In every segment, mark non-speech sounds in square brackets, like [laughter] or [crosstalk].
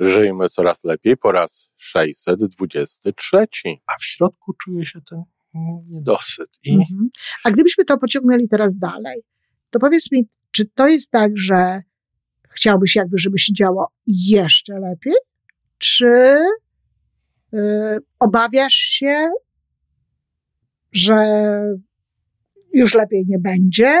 Żyjmy coraz lepiej po raz 623, a w środku czuje się ten niedosyt. I Mhm. A gdybyśmy to pociągnęli teraz dalej, to powiedz mi, czy to jest tak, że chciałbyś jakby, żeby się działo jeszcze lepiej, czy y, obawiasz się, że już lepiej nie będzie?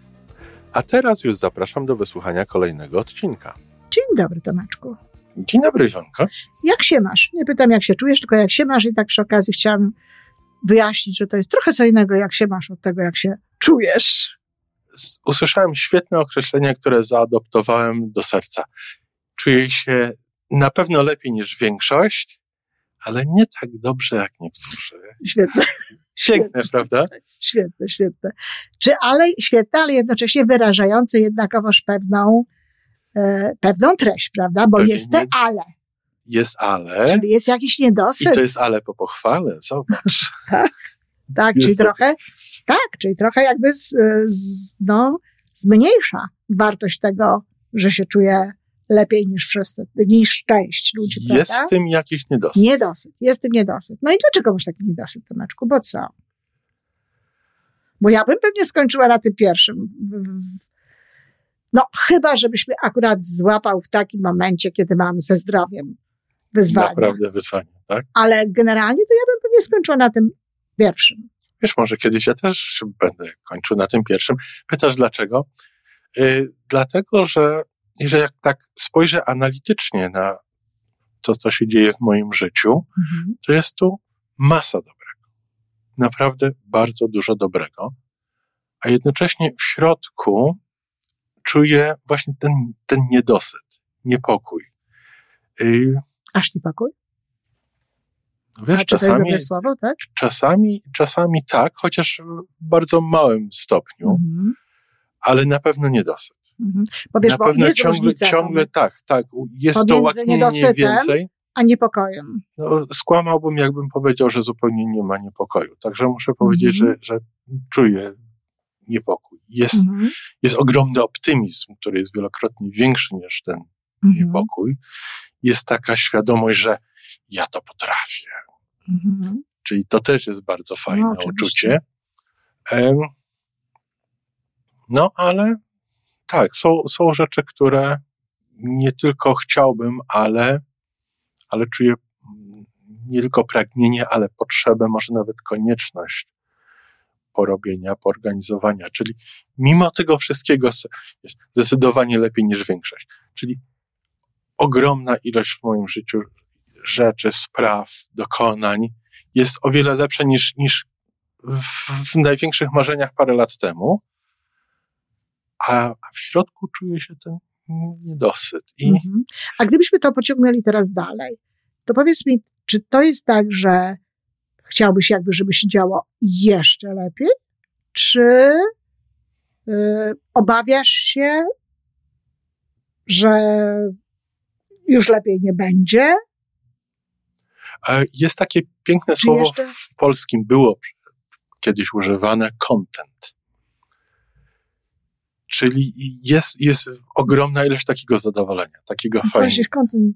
A teraz już zapraszam do wysłuchania kolejnego odcinka. Dzień dobry, Tomeczku. Dzień dobry, Iwanko. Jak się masz? Nie pytam, jak się czujesz, tylko jak się masz i tak przy okazji chciałam wyjaśnić, że to jest trochę co innego, jak się masz, od tego, jak się czujesz. Usłyszałem świetne określenie, które zaadoptowałem do serca. Czuję się na pewno lepiej niż większość, ale nie tak dobrze jak niektórzy. Świetne. Piękne, prawda? Świetne, świetne. Czy ale, świetne, ale jednocześnie wyrażające jednakowoż pewną, e, pewną treść, prawda? Bo Pewnie jest te ale. Jest ale. Czyli jest jakiś I niedosyt. to jest ale po pochwale, zobacz. [laughs] tak, czyli jest to- trochę, tak, czyli trochę jakby z, z, no, zmniejsza wartość tego, że się czuje lepiej niż wszyscy, niż część ludzi, Jest prawda? w tym jakiś niedosyt. Niedosyt, jest tym niedosyt. No i dlaczego masz taki niedosyt, Tomeczku? Bo co? Bo ja bym pewnie skończyła na tym pierwszym. W- w- No, chyba, żebyś mnie akurat złapał w takim momencie, kiedy mam ze zdrowiem wyzwania. Naprawdę wyzwanie, tak? Ale generalnie to ja bym pewnie skończyła na tym pierwszym. Wiesz, może kiedyś ja też będę kończył na tym pierwszym. Pytasz dlaczego? Yy, dlatego, że jeżeli jak tak spojrzę analitycznie na to, co się dzieje w moim życiu, Mhm. to jest tu masa dobrego. Naprawdę bardzo dużo dobrego. A jednocześnie w środku czuję właśnie ten, ten niedosyt, niepokój. Yy, Aż niepokój? wiesz, A czasami, słowo, tak? czasami, czasami tak, chociaż w bardzo małym stopniu, Mhm. Ale na pewno niedosyt. Mhm. Bo wiesz, na bo pewno jest ciągle, różnica ciągle tak, tak. Jest to niedosytem- więcej. a niepokojem. No, skłamałbym, jakbym powiedział, że zupełnie nie ma niepokoju. Także muszę powiedzieć, Mhm. że, że czuję niepokój. Jest, Mhm. jest ogromny optymizm, który jest wielokrotnie większy niż ten Mhm. niepokój. Jest taka świadomość, że ja to potrafię. Mhm. Czyli to też jest bardzo fajne No, uczucie. No, ale tak, są, są rzeczy, które nie tylko chciałbym, ale, ale czuję mm, nie tylko pragnienie, ale potrzebę, może nawet konieczność porobienia, poorganizowania. Czyli mimo tego wszystkiego zdecydowanie lepiej niż większość. Czyli ogromna ilość w moim życiu rzeczy, spraw, dokonań jest o wiele lepsza niż, niż w największych marzeniach parę lat temu. A, w środku czuje się ten niedosyt. I Mhm. A gdybyśmy to pociągnęli teraz dalej, to powiedz mi, czy to jest tak, że chciałbyś jakby, żeby się działo jeszcze lepiej, czy y, obawiasz się, że już lepiej nie będzie? e, jest takie piękne Czy słowo jeszcze- w polskim, było kiedyś używane, content. Czyli jest, jest ogromna ilość takiego zadowolenia, takiego To fajnego.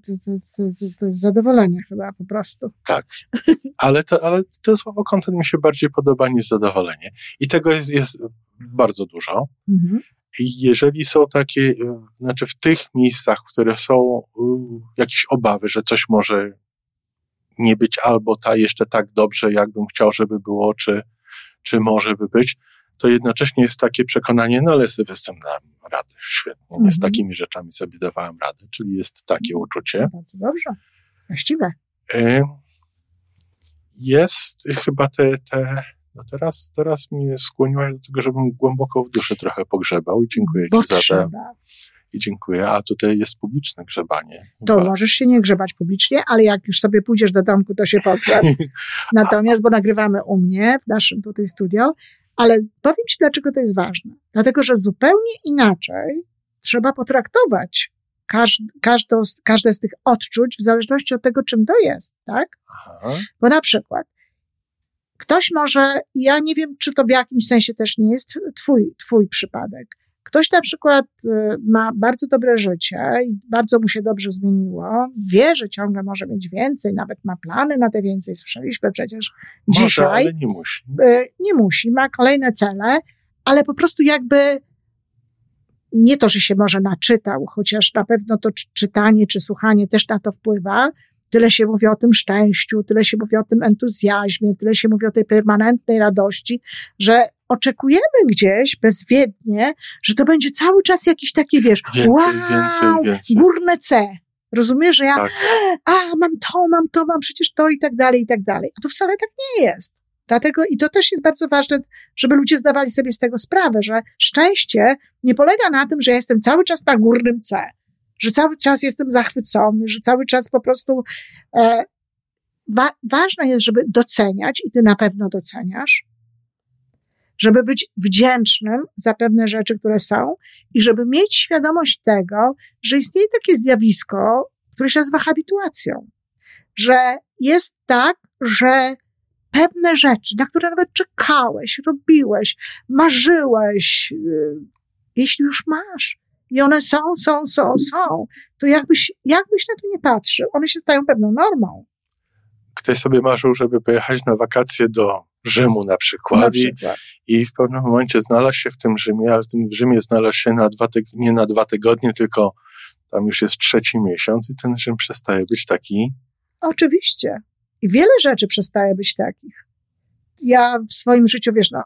to, to, to, to, jest zadowolenie chyba po prostu. Tak. [laughs] Ale to, ale to słowo content mi się bardziej podoba niż zadowolenie. I tego jest, jest bardzo dużo. Mhm. I jeżeli są takie, znaczy w tych miejscach, które są jakieś obawy, że coś może nie być albo ta jeszcze tak dobrze, jakbym chciał, żeby było, czy, czy może by być, to jednocześnie jest takie przekonanie, no ale sobie z tym dam radę, świetnie, nie z Mhm. takimi rzeczami sobie dawałem radę, czyli jest takie uczucie. Bardzo dobrze. Właściwe. Y, Jest chyba te, te No teraz, teraz mnie skłoniłaś do tego, żebym głęboko w duszy trochę pogrzebał i dziękuję Bo Ci za to. I dziękuję. A tutaj jest publiczne grzebanie. To Chyba. możesz się nie grzebać publicznie, ale jak już sobie pójdziesz do domku, to się pogrzeb. [laughs] Natomiast, bo nagrywamy u mnie, w naszym tutaj studio, ale powiem Ci, dlaczego to jest ważne. Dlatego, że zupełnie inaczej trzeba potraktować każd, każde, z- każde z tych odczuć w zależności od tego, czym to jest, tak? Aha. Bo na przykład ktoś może, ja nie wiem, czy to w jakimś sensie też nie jest twój, twój przypadek. Ktoś na przykład y, ma bardzo dobre życie i bardzo mu się dobrze zmieniło, wie, że ciągle może mieć więcej, nawet ma plany na te więcej. Słyszeliśmy przecież Może, dzisiaj. ale nie musi. Y, nie musi, ma kolejne cele, ale po prostu jakby nie to, że się może naczytał, chociaż na pewno to czy- czytanie czy słuchanie też na to wpływa. Tyle się mówi o tym szczęściu, tyle się mówi o tym entuzjazmie, tyle się mówi o tej permanentnej radości, że oczekujemy gdzieś bezwiednie, że to będzie cały czas jakiś taki, wiesz, Więcej, wow, więcej, więcej. górne C. Rozumiesz, że ja Tak. a mam to, mam to, mam przecież to i tak dalej, i tak dalej. A to wcale tak nie jest. Dlatego, i to też jest bardzo ważne, żeby ludzie zdawali sobie z tego sprawę, że szczęście nie polega na tym, że ja jestem cały czas na górnym C, że cały czas jestem zachwycony, że cały czas po prostu. E, wa- ważne jest, żeby doceniać, i ty na pewno doceniasz, żeby być wdzięcznym za pewne rzeczy, które są, i żeby mieć świadomość tego, że istnieje takie zjawisko, które się nazywa habituacją. Że jest tak, że pewne rzeczy, na które nawet czekałeś, robiłeś, marzyłeś, yy, jeśli już masz, i one są, są, są, są, to jakbyś, jakbyś na to nie patrzył, one się stają pewną normą. Ktoś sobie marzył, żeby pojechać na wakacje do Rzymu na przykład, Na i, przykład. i w pewnym momencie znalazł się w tym Rzymie, ale w tym Rzymie znalazł się na dwa tyg- nie na dwa tygodnie, tylko tam już jest trzeci miesiąc i ten Rzym przestaje być taki. Oczywiście. I wiele rzeczy przestaje być takich. Ja w swoim życiu, wiesz, no,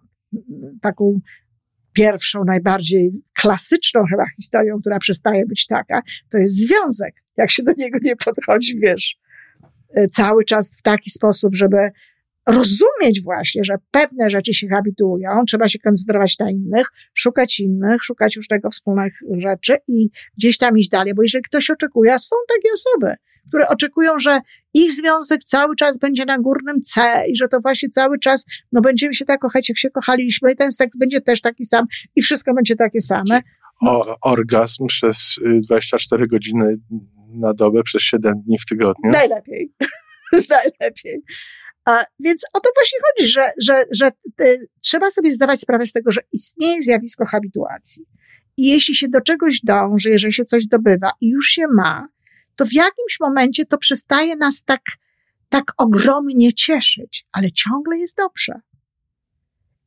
taką pierwszą, najbardziej klasyczną chyba historią, która przestaje być taka, to jest związek. Jak się do niego nie podchodzi, wiesz, e, cały czas w taki sposób, żeby rozumieć właśnie, że pewne rzeczy się habituują, trzeba się koncentrować na innych, szukać innych, szukać już tego wspólnych rzeczy i gdzieś tam iść dalej, bo jeżeli ktoś oczekuje, a są takie osoby, które oczekują, że ich związek cały czas będzie na górnym C i że to właśnie cały czas, no będziemy się tak kochać, jak się kochaliśmy i ten seks będzie też taki sam i wszystko będzie takie same. O, orgazm przez y, 24 godziny na dobę, przez 7 dni w tygodniu. Najlepiej. [laughs] Najlepiej. A, więc o to właśnie chodzi, że, że, że y, trzeba sobie zdawać sprawę z tego, że istnieje zjawisko habituacji. I jeśli się do czegoś dąży, jeżeli się coś zdobywa i już się ma, to w jakimś momencie to przestaje nas tak, tak ogromnie cieszyć, ale ciągle jest dobrze.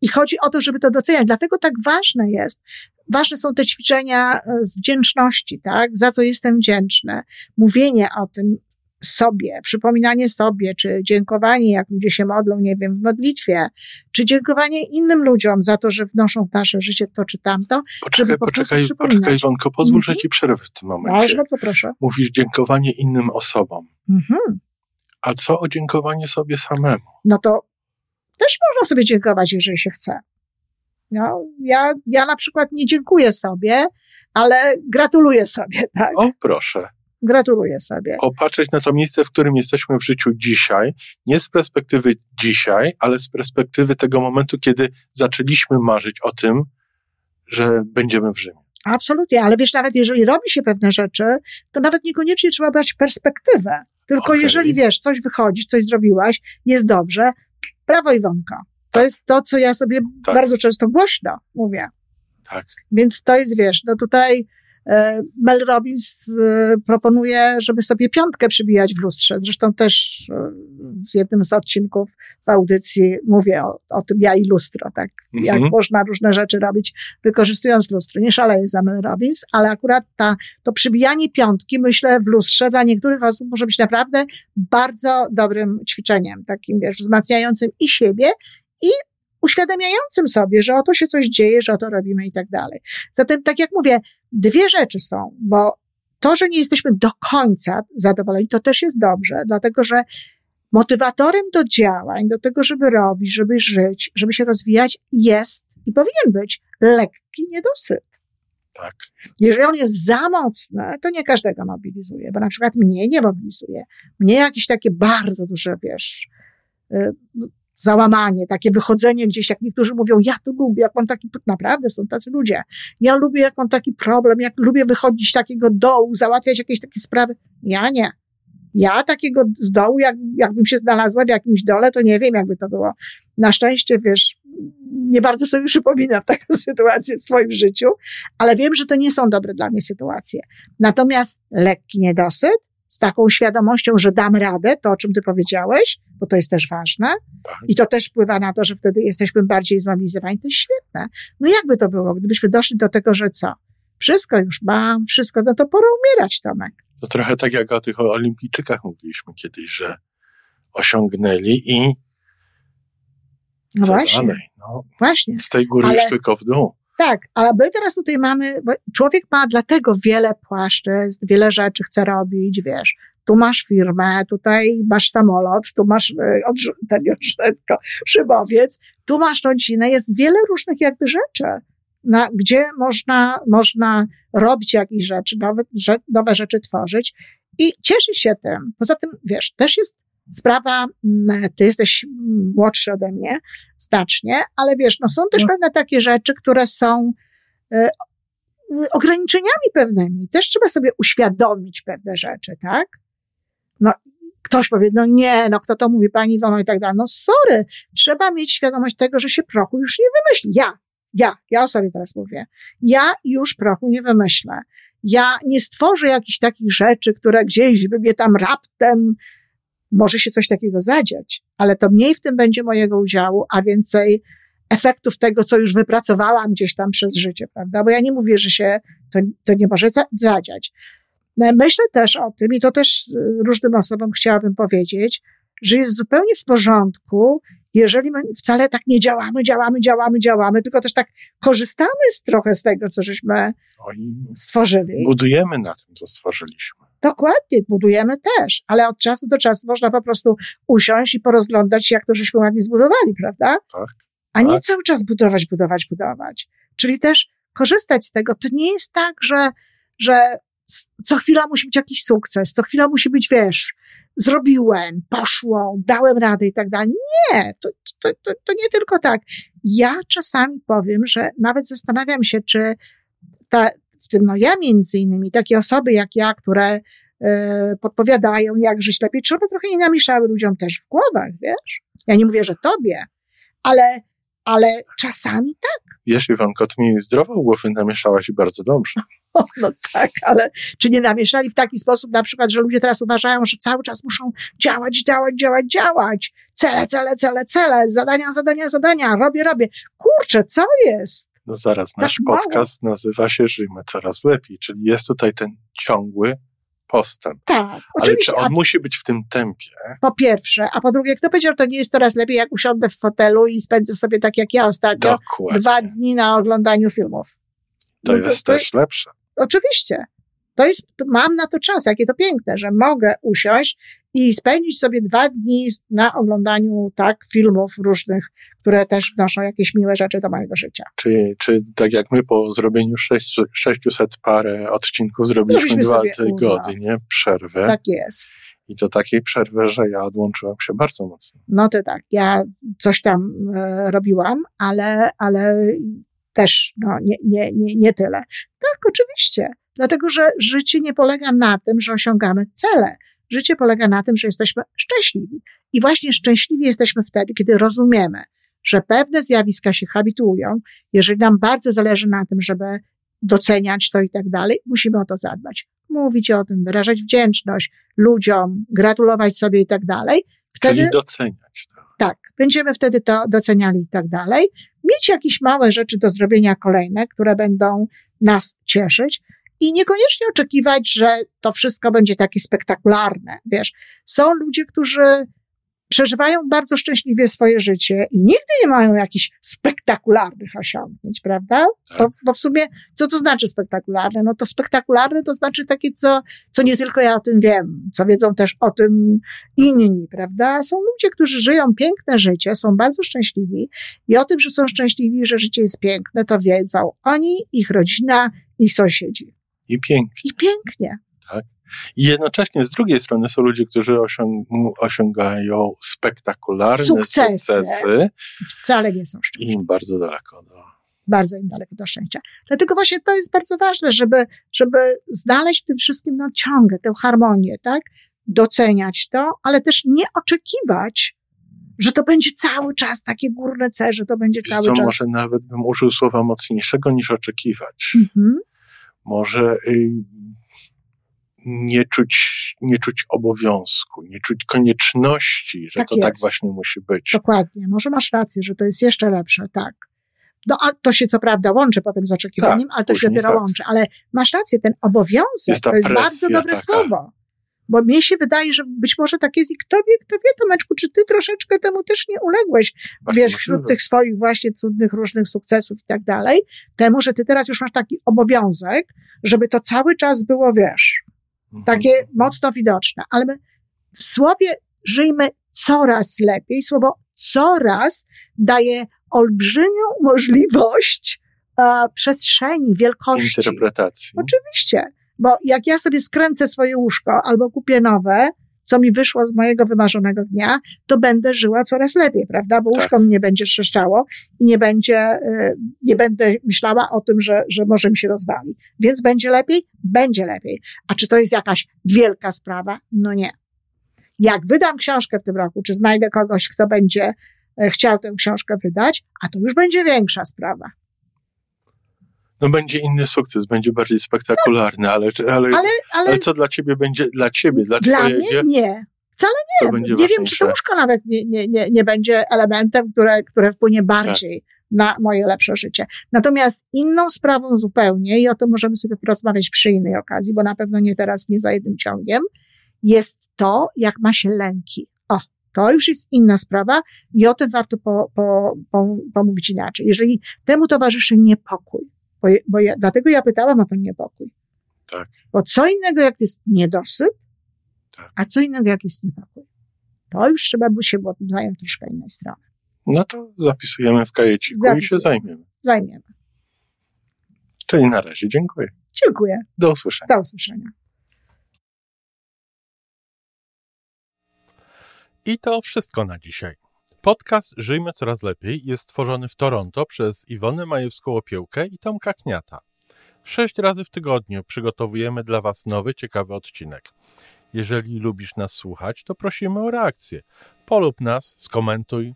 I chodzi o to, żeby to doceniać. Dlatego tak ważne jest, ważne są te ćwiczenia e, z wdzięczności, tak? Za co jestem wdzięczny. Mówienie o tym sobie, przypominanie sobie, czy dziękowanie, jak ludzie się modlą, nie wiem, w modlitwie, czy dziękowanie innym ludziom za to, że wnoszą w nasze życie to czy tamto. Poczekaj, żeby po poczekaj, poczekaj, Iwonko, pozwól, że Mhm. ci przerwę w tym No, momencie. bardzo proszę. Mówisz dziękowanie innym osobom. Mhm. A co o dziękowanie sobie samemu? no to też można sobie dziękować, jeżeli się chce. No, ja, ja na przykład nie dziękuję sobie, ale gratuluję sobie, tak? O, proszę. Gratuluję sobie. Popatrzeć na to miejsce, w którym jesteśmy w życiu dzisiaj, nie z perspektywy dzisiaj, ale z perspektywy tego momentu, kiedy zaczęliśmy marzyć o tym, że będziemy w Rzymie. Absolutnie, ale wiesz, nawet jeżeli robi się pewne rzeczy, to nawet niekoniecznie trzeba brać perspektywę. Tylko Okej. jeżeli wiesz, coś wychodzi, coś zrobiłaś, jest dobrze, brawo Iwonka. To jest to, co ja sobie Tak. bardzo często głośno mówię. Tak. Więc to jest, wiesz, no tutaj Mel Robbins e, proponuje, żeby sobie piątkę przybijać w lustrze. Zresztą też e, w jednym z odcinków w audycji mówię o, o tym ja i lustro, tak? Jak Mhm. można różne rzeczy robić, wykorzystując lustro. Nie szaleję za Mel Robbins, ale akurat ta, to przybijanie piątki, myślę, w lustrze dla niektórych osób może być naprawdę bardzo dobrym ćwiczeniem, takim, wiesz, wzmacniającym i siebie, i uświadamiającym sobie, że oto się coś dzieje, że oto robimy i tak dalej. Zatem, tak jak mówię, dwie rzeczy są, bo to, że nie jesteśmy do końca zadowoleni, to też jest dobrze, dlatego że Motywatorem do działań, do tego, żeby robić, żeby żyć, żeby się rozwijać, jest i powinien być lekki niedosyt. Tak. Jeżeli on jest za mocny, to nie każdego mobilizuje, bo na przykład mnie nie mobilizuje. Mnie jakieś takie bardzo duże, wiesz, y, załamanie, takie wychodzenie gdzieś, jak niektórzy mówią, ja to lubię, jak mam taki, naprawdę są tacy ludzie, ja lubię, jak mam taki problem, jak lubię wychodzić takiego dołu, załatwiać jakieś takie sprawy. Ja nie. Ja takiego z dołu, jak, jakbym się znalazła w jakimś dole, to nie wiem, jakby to było. Na szczęście, wiesz, nie bardzo sobie przypominam taką [laughs] sytuację w swoim życiu, ale wiem, że to nie są dobre dla mnie sytuacje. Natomiast lekki niedosyt, z taką świadomością, że dam radę, to o czym ty powiedziałeś, bo to jest też ważne. Tak. I to też wpływa na to, że wtedy jesteśmy bardziej zmobilizowani. To jest świetne. No jakby to było, gdybyśmy doszli do tego, że co? Wszystko już mam, wszystko, no to pora umierać, Tomek. To trochę tak jak o tych olimpijczykach mówiliśmy kiedyś, że osiągnęli i no co właśnie. dalej? No, Właśnie. z tej góry Ale- już tylko w dół. Tak, ale my teraz tutaj mamy, człowiek ma dlatego wiele płaszczyzn, wiele rzeczy chce robić, wiesz. Tu masz firmę, tutaj masz samolot, tu masz e, ten już tylko szybowiec, tu masz rodzinę, jest wiele różnych jakby rzeczy, na, gdzie można, można robić jakieś rzeczy, nowe, nowe rzeczy tworzyć i cieszyć się tym. Poza tym, wiesz, też jest sprawa, mm, ty jesteś młodszy ode mnie, znacznie, ale wiesz, no są też No. pewne takie rzeczy, które są e, ograniczeniami pewnymi. Też trzeba sobie uświadomić pewne rzeczy, tak? No, ktoś powie, no nie, no kto to mówi, pani Iwono i tak dalej. No sorry, trzeba mieć świadomość tego, że się prochu już nie wymyśli. Ja, ja, ja o sobie teraz mówię. Ja już prochu nie wymyślę. Ja nie stworzę jakichś takich rzeczy, które gdzieś by mnie tam raptem może się coś takiego zadziać, ale to mniej w tym będzie mojego udziału, a więcej efektów tego, co już wypracowałam gdzieś tam przez życie, prawda? Bo ja nie mówię, że się to, to nie może za- zadziać. No, Myślę też o tym, i to też y, różnym osobom chciałabym powiedzieć, że jest zupełnie w porządku, jeżeli my wcale tak nie działamy, działamy, działamy, działamy, tylko też tak korzystamy z, trochę z tego, co żeśmy stworzyli. budujemy na tym, co stworzyliśmy. Dokładnie, budujemy też, ale od czasu do czasu można po prostu usiąść i porozglądać jak to żeśmy ładnie zbudowali, prawda? Tak. A nie Tak. cały czas budować, budować, budować. Czyli też korzystać z tego. To nie jest tak, że, że co chwila musi być jakiś sukces, co chwila musi być, wiesz, zrobiłem, poszło, dałem radę i tak dalej. Nie, to, to, to, to nie tylko tak. Ja czasami powiem, że nawet zastanawiam się, czy ta, w tym no ja między innymi, takie osoby jak ja, które e, podpowiadają, jak żyć lepiej, one trochę nie namieszały ludziom też w głowach, wiesz? Ja nie mówię, że tobie, ale, ale czasami tak. Wiesz, Iwanko, ty mi zdrowo głowy namieszałaś i bardzo dobrze. [laughs] No tak, ale czy nie namieszali w taki sposób, na przykład, że ludzie teraz uważają, że cały czas muszą działać, działać, działać, działać. Cele, cele, cele, cele, zadania, zadania, zadania, robię, robię. Kurczę, co jest? No zaraz, nasz Tak mało. podcast nazywa się Żyjmy Coraz Lepiej, czyli jest tutaj ten ciągły postęp. Tak, Ale czy A on musi być w tym tempie? po pierwsze, a po drugie, kto powiedział, że to nie jest coraz lepiej, jak usiądę w fotelu i spędzę sobie tak jak ja ostatnio, Dokładnie. dwa dni na oglądaniu filmów. To No jest też lepsze. Oczywiście. To jest, mam na to czas, jakie to piękne, że mogę usiąść i spędzić sobie dwa dni na oglądaniu tak filmów różnych, które też wnoszą jakieś miłe rzeczy do mojego życia. Czy, czy tak jak my po zrobieniu sześć- 600 parę odcinków zrobiliśmy Zrobiliśmy dwa tygodnie przerwę Tak jest. i to takiej przerwy, że ja odłączyłem się bardzo mocno. No to tak, ja coś tam e, robiłam, ale, ale też no, nie, nie, nie, nie tyle. Tak, oczywiście. Dlatego, że życie nie polega na tym, że osiągamy cele. Życie polega na tym, że jesteśmy szczęśliwi. I właśnie szczęśliwi jesteśmy wtedy, kiedy rozumiemy, że pewne zjawiska się habituują. Jeżeli nam bardzo zależy na tym, żeby doceniać to i tak dalej, musimy o to zadbać. Mówić o tym, wyrażać wdzięczność ludziom, gratulować sobie i tak dalej. Wtedy Czyli doceniać to. tak, będziemy wtedy to doceniali i tak dalej. Mieć jakieś małe rzeczy do zrobienia kolejne, które będą nas cieszyć i niekoniecznie oczekiwać, że to wszystko będzie takie spektakularne. Wiesz, są ludzie, którzy przeżywają bardzo szczęśliwie swoje życie i nigdy nie mają jakichś spektakularnych osiągnięć, prawda? Tak. To, bo w sumie, co to znaczy spektakularne? No to spektakularne to znaczy takie, co, co nie tylko ja o tym wiem, co wiedzą też o tym inni, prawda? Są ludzie, którzy żyją piękne życie, są bardzo szczęśliwi i o tym, że są szczęśliwi, że życie jest piękne, to wiedzą oni, ich rodzina i sąsiedzi. I pięknie. I pięknie. I jednocześnie z drugiej strony są ludzie, którzy osiąg osiągają spektakularne Sukcesy. sukcesy Wcale nie są i szczęśliwi. im bardzo daleko do. bardzo im daleko do szczęścia. Dlatego właśnie to jest bardzo ważne, żeby, żeby znaleźć tym wszystkim no, ciągle tę harmonię, tak? Doceniać to, ale też nie oczekiwać, że to będzie cały czas takie górne C, że to będzie Wiesz cały co, czas. może nawet bym użył słowa mocniejszego niż oczekiwać. Mhm. Może y, nie czuć, nie czuć obowiązku, nie czuć konieczności, że Tak to tak jest. właśnie musi być. Dokładnie. Może masz rację, że to jest jeszcze lepsze, tak. No, a to się co prawda łączy potem z oczekiwaniem, Tak, ale to się dopiero tak. łączy. Ale masz rację, ten obowiązek to jest bardzo dobre taka. słowo. Bo mnie się wydaje, że być może tak jest i kto wie, kto wie, Tomeczku, czy ty troszeczkę temu też nie uległeś, Właśnie wiesz, wśród tych swoich właśnie cudnych różnych sukcesów i tak dalej, temu, że ty teraz już masz taki obowiązek, żeby to cały czas było, wiesz, Mhm. takie mocno widoczne. Ale my w słowie żyjmy coraz lepiej. Słowo coraz daje olbrzymią możliwość e, przestrzeni, wielkości. interpretacji. Oczywiście, bo jak ja sobie skręcę swoje łóżko albo kupię nowe, co mi wyszło z mojego wymarzonego dnia, to będę żyła coraz lepiej, prawda? Bo Tak. łóżko mi nie będzie trzeszczało i nie będzie, e, nie będę myślała o tym, że, że może mi się rozwali. Więc będzie lepiej? Będzie lepiej. A czy to jest jakaś wielka sprawa? No nie. Jak wydam książkę w tym roku, czy znajdę kogoś, kto będzie e, chciał tę książkę wydać, a to już będzie większa sprawa. No będzie inny sukces, będzie bardziej spektakularny, ale, ale, ale, Ale, ale co dla ciebie będzie, dla ciebie, dla, dla twojego, mnie nie. co Nie, będzie nie wiem, czy łóżko nawet nie, nie, nie, nie będzie elementem, które, które wpłynie bardziej na moje lepsze życie. Natomiast inną sprawą zupełnie, i o tym możemy sobie porozmawiać przy innej okazji, bo na pewno nie teraz, nie za jednym ciągiem, jest to, jak ma się lęki. O, to już jest inna sprawa i o tym warto po, po, po, pomówić inaczej. Jeżeli temu towarzyszy niepokój, bo, bo ja, dlatego ja pytałam o ten niepokój. Tak. Bo co innego, jak jest niedosyt, Tak. a co innego, jak jest niepokój. To już trzeba by się było tym zająć troszkę innej strony. No to zapisujemy w kajeciku i się Zapisujemy. zajmiemy. Zajmiemy. Czyli na razie dziękuję. Dziękuję. Do usłyszenia. Do usłyszenia. I to wszystko na dzisiaj. Podcast Żyjmy Coraz Lepiej jest stworzony w Toronto przez Iwonę Majewską-Opiełkę i Tomka Kniata. Sześć razy w tygodniu przygotowujemy dla Was nowy, ciekawy odcinek. Jeżeli lubisz nas słuchać, to prosimy o reakcję. Polub nas, skomentuj,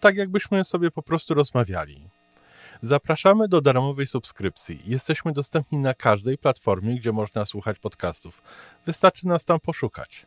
tak jakbyśmy sobie po prostu rozmawiali. Zapraszamy do darmowej subskrypcji. Jesteśmy dostępni na każdej platformie, gdzie można słuchać podcastów. Wystarczy nas tam poszukać.